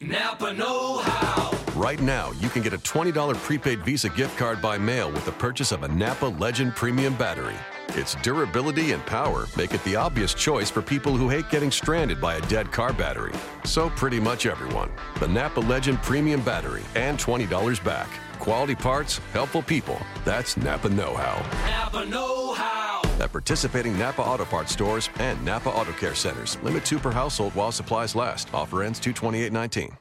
Napa Know How. Right now, you can get a $20 prepaid Visa gift card by mail with the purchase of a Napa Legend Premium battery. Its durability and power make it the obvious choice for people who hate getting stranded by a dead car battery. So, pretty much everyone. The Napa Legend Premium Battery and $20 back. Quality parts, helpful people. That's Napa Know How. Napa Know How. At participating Napa Auto Parts stores and Napa Auto Care centers. Limit two per household while supplies last. Offer ends 228.19.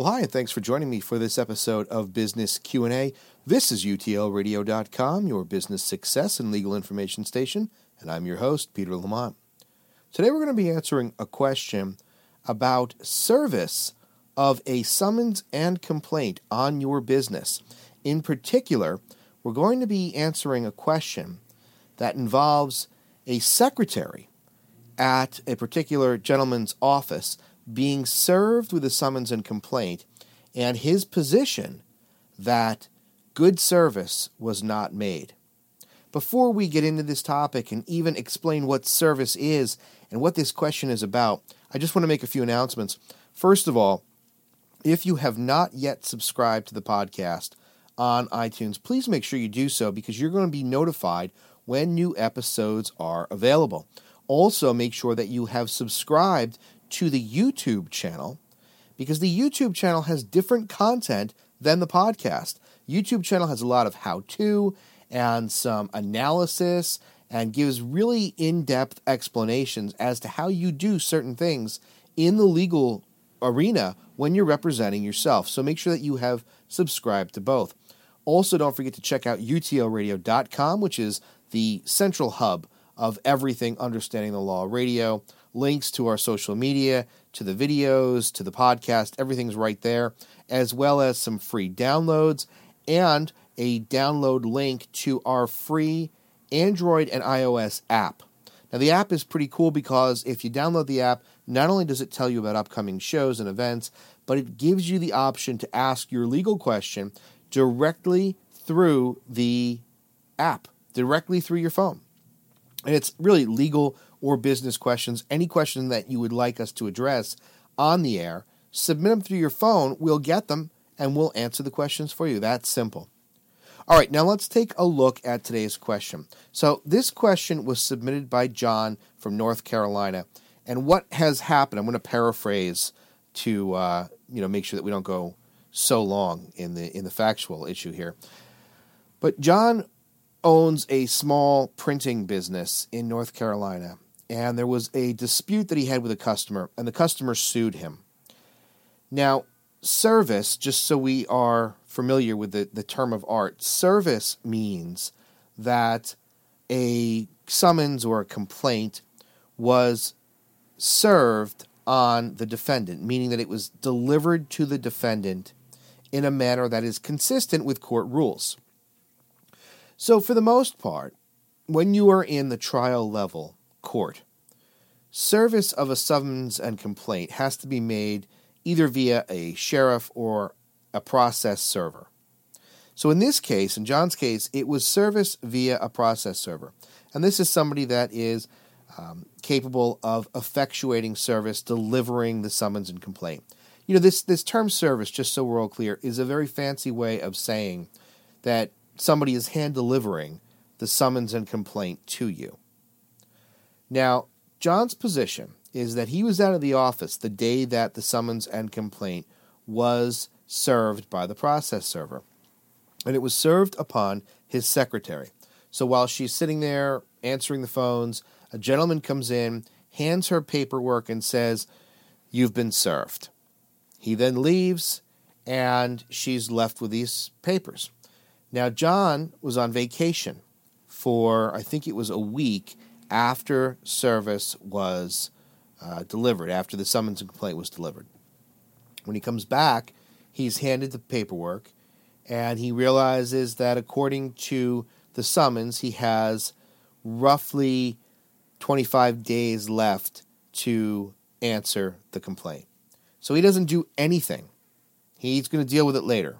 Well, hi, and thanks for joining me for this episode of Business Q&A. This is UTLRadio.com, your business success and legal information station, and I'm your host, Peter Lamont. Today we're going to be answering a question about service of a summons and complaint on your business. In particular, we're going to be answering a question that involves a secretary at a particular gentleman's office being served with a summons and complaint and his position that good service was not made. Before we get into this topic and even explain what service is and what this question is about, I just want to make a few announcements. First of all, if you have not yet subscribed to the podcast on iTunes, please make sure you do so because you're going to be notified when new episodes are available. Also, make sure that you have subscribed to the YouTube channel because the YouTube channel has different content than the podcast. YouTube channel has a lot of how to and some analysis and gives really in-depth explanations as to how you do certain things in the legal arena when you're representing yourself. So make sure that you have subscribed to both. Also, don't forget to check out utlradio.com, which is the central hub of everything understanding the law radio links to our social media, to the videos, to the podcast. Everything's right there, as well as some free downloads and a download link to our free Android and iOS app. Now, the app is pretty cool because if you download the app, not only does it tell you about upcoming shows and events, but it gives you the option to ask your legal question directly through the app, directly through your phone. And it's really legal or business questions, any question that you would like us to address on the air, submit them through your phone. We'll get them and we'll answer the questions for you. That's simple. All right, now let's take a look at today's question. So, this question was submitted by John from North Carolina. And what has happened, I'm going to paraphrase to uh, you know make sure that we don't go so long in the in the factual issue here. But John owns a small printing business in North Carolina, and there was a dispute that he had with a customer, and the customer sued him. Now, service, just so we are familiar with the, the term of art, service means that a summons or a complaint was served on the defendant, meaning that it was delivered to the defendant in a manner that is consistent with court rules. So, for the most part, when you are in the trial level, court. Service of a summons and complaint has to be made either via a sheriff or a process server. So in this case, in John's case, it was service via a process server. And this is somebody that is um, capable of effectuating service, delivering the summons and complaint. You know, this, this term service, just so we're all clear, is a very fancy way of saying that somebody is hand delivering the summons and complaint to you. Now, John's position is that he was out of the office the day that the summons and complaint was served by the process server. And it was served upon his secretary. So while she's sitting there answering the phones, a gentleman comes in, hands her paperwork, and says, You've been served. He then leaves, and she's left with these papers. Now, John was on vacation for, I think it was a week after service was uh, delivered, after the summons and complaint was delivered. When he comes back, he's handed the paperwork and he realizes that according to the summons, he has roughly 25 days left to answer the complaint. So he doesn't do anything. He's going to deal with it later.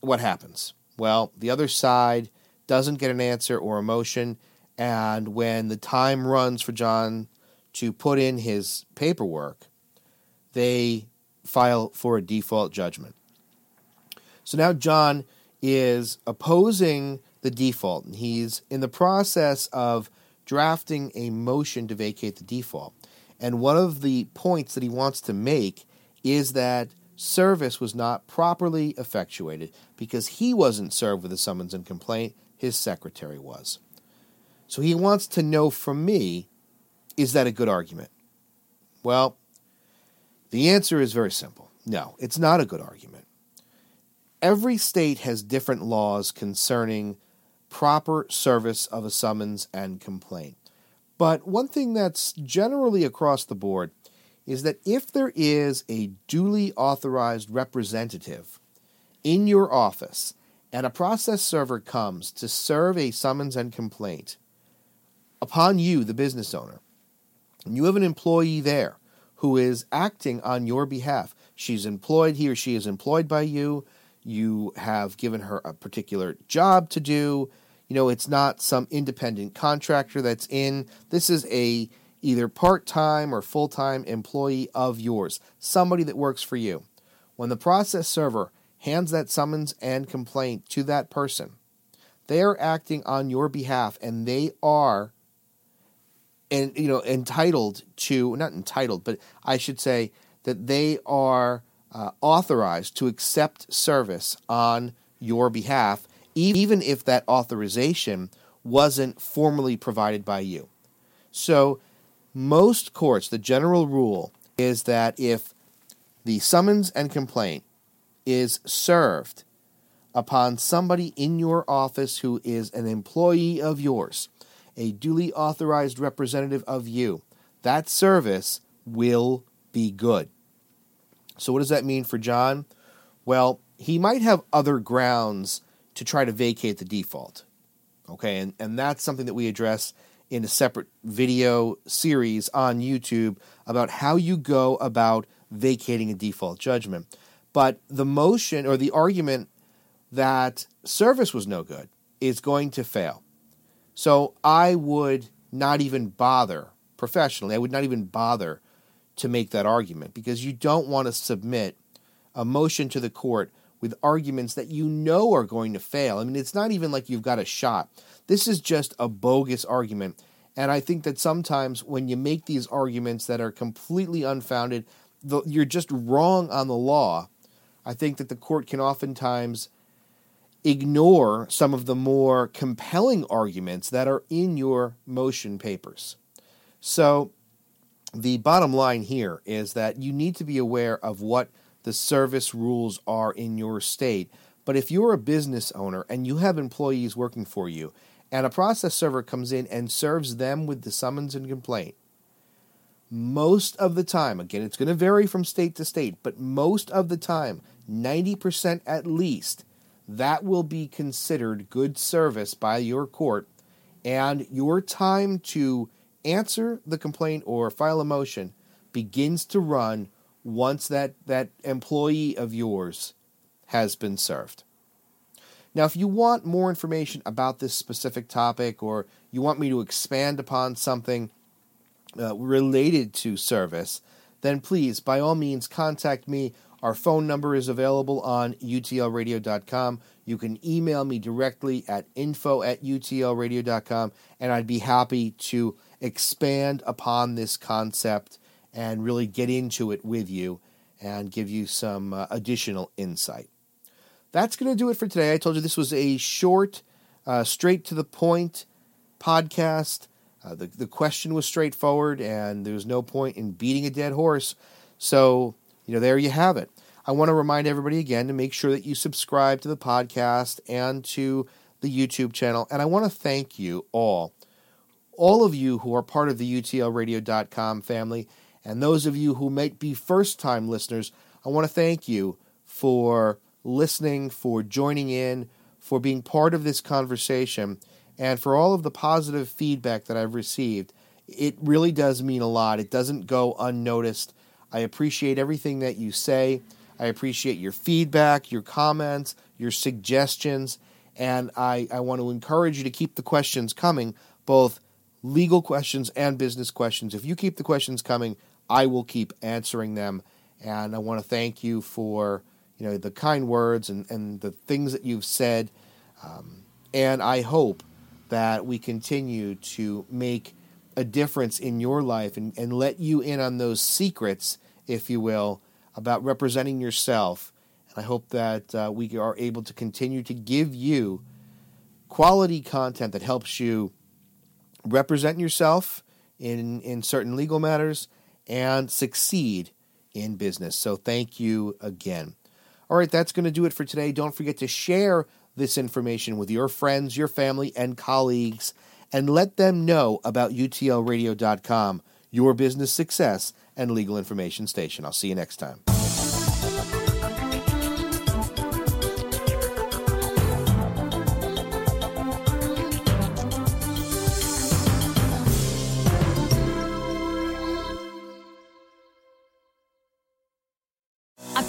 what happens? Well, the other side doesn't get an answer or a motion, and when the time runs for John to put in his paperwork, they file for a default judgment. So now John is opposing the default, and he's in the process of drafting a motion to vacate the default. And one of the points that he wants to make is that service was not properly effectuated because he wasn't served with a summons and complaint, his secretary was. So he wants to know from me is that a good argument? Well, the answer is very simple. No, it's not a good argument. Every state has different laws concerning proper service of a summons and complaint. But one thing that's generally across the board is that if there is a duly authorized representative in your office and a process server comes to serve a summons and complaint upon you, the business owner, and you have an employee there who is acting on your behalf, she's employed, he or she is employed by you, you have given her a particular job to do, you know, it's not some independent contractor that's in. This is a either part-time or full-time employee of yours, somebody that works for you. When the process server hands that summons and complaint to that person, they are acting on your behalf and they are and you know entitled to not entitled but i should say that they are uh, authorized to accept service on your behalf even if that authorization wasn't formally provided by you. So, most courts, the general rule is that if the summons and complaint is served upon somebody in your office who is an employee of yours, a duly authorized representative of you, that service will be good. So, what does that mean for John? Well, he might have other grounds to try to vacate the default. Okay, and, and that's something that we address in a separate video series on YouTube about how you go about vacating a default judgment. But the motion or the argument that service was no good is going to fail. So I would not even bother professionally, I would not even bother to make that argument because you don't want to submit a motion to the court with arguments that you know are going to fail. I mean, it's not even like you've got a shot. This is just a bogus argument. And I think that sometimes when you make these arguments that are completely unfounded, you're just wrong on the law. I think that the court can oftentimes ignore some of the more compelling arguments that are in your motion papers. So, the bottom line here is that you need to be aware of what the service rules are in your state. But if you're a business owner and you have employees working for you, and a process server comes in and serves them with the summons and complaint, most of the time, again, it's going to vary from state to state, but most of the time, 90% at least, that will be considered good service by your court, and your time to answer the complaint or file a motion begins to run once that, that employee of yours has been served. Now, if you want more information about this specific topic or you want me to expand upon something uh, related to service, then please, by all means, contact me. Our phone number is available on utlradio.com. You can email me directly at info at utlradio.com, and I'd be happy to expand upon this concept and really get into it with you and give you some uh, additional insight. That's going to do it for today. I told you this was a short, uh, straight to the point podcast. Uh, the, the question was straightforward, and there was no point in beating a dead horse. So, you know, there you have it. I want to remind everybody again to make sure that you subscribe to the podcast and to the YouTube channel. And I want to thank you all, all of you who are part of the UTLRadio.com family. And those of you who might be first time listeners, I want to thank you for listening, for joining in, for being part of this conversation, and for all of the positive feedback that I've received. It really does mean a lot. It doesn't go unnoticed. I appreciate everything that you say. I appreciate your feedback, your comments, your suggestions, and I, I want to encourage you to keep the questions coming, both legal questions and business questions. If you keep the questions coming, I will keep answering them. And I want to thank you for you know the kind words and, and the things that you've said. Um, and I hope that we continue to make a difference in your life and, and let you in on those secrets, if you will, about representing yourself. And I hope that uh, we are able to continue to give you quality content that helps you represent yourself in, in certain legal matters and succeed in business. So thank you again. All right, that's going to do it for today. Don't forget to share this information with your friends, your family, and colleagues, and let them know about UTLRadio.com, your business success and legal information station. I'll see you next time.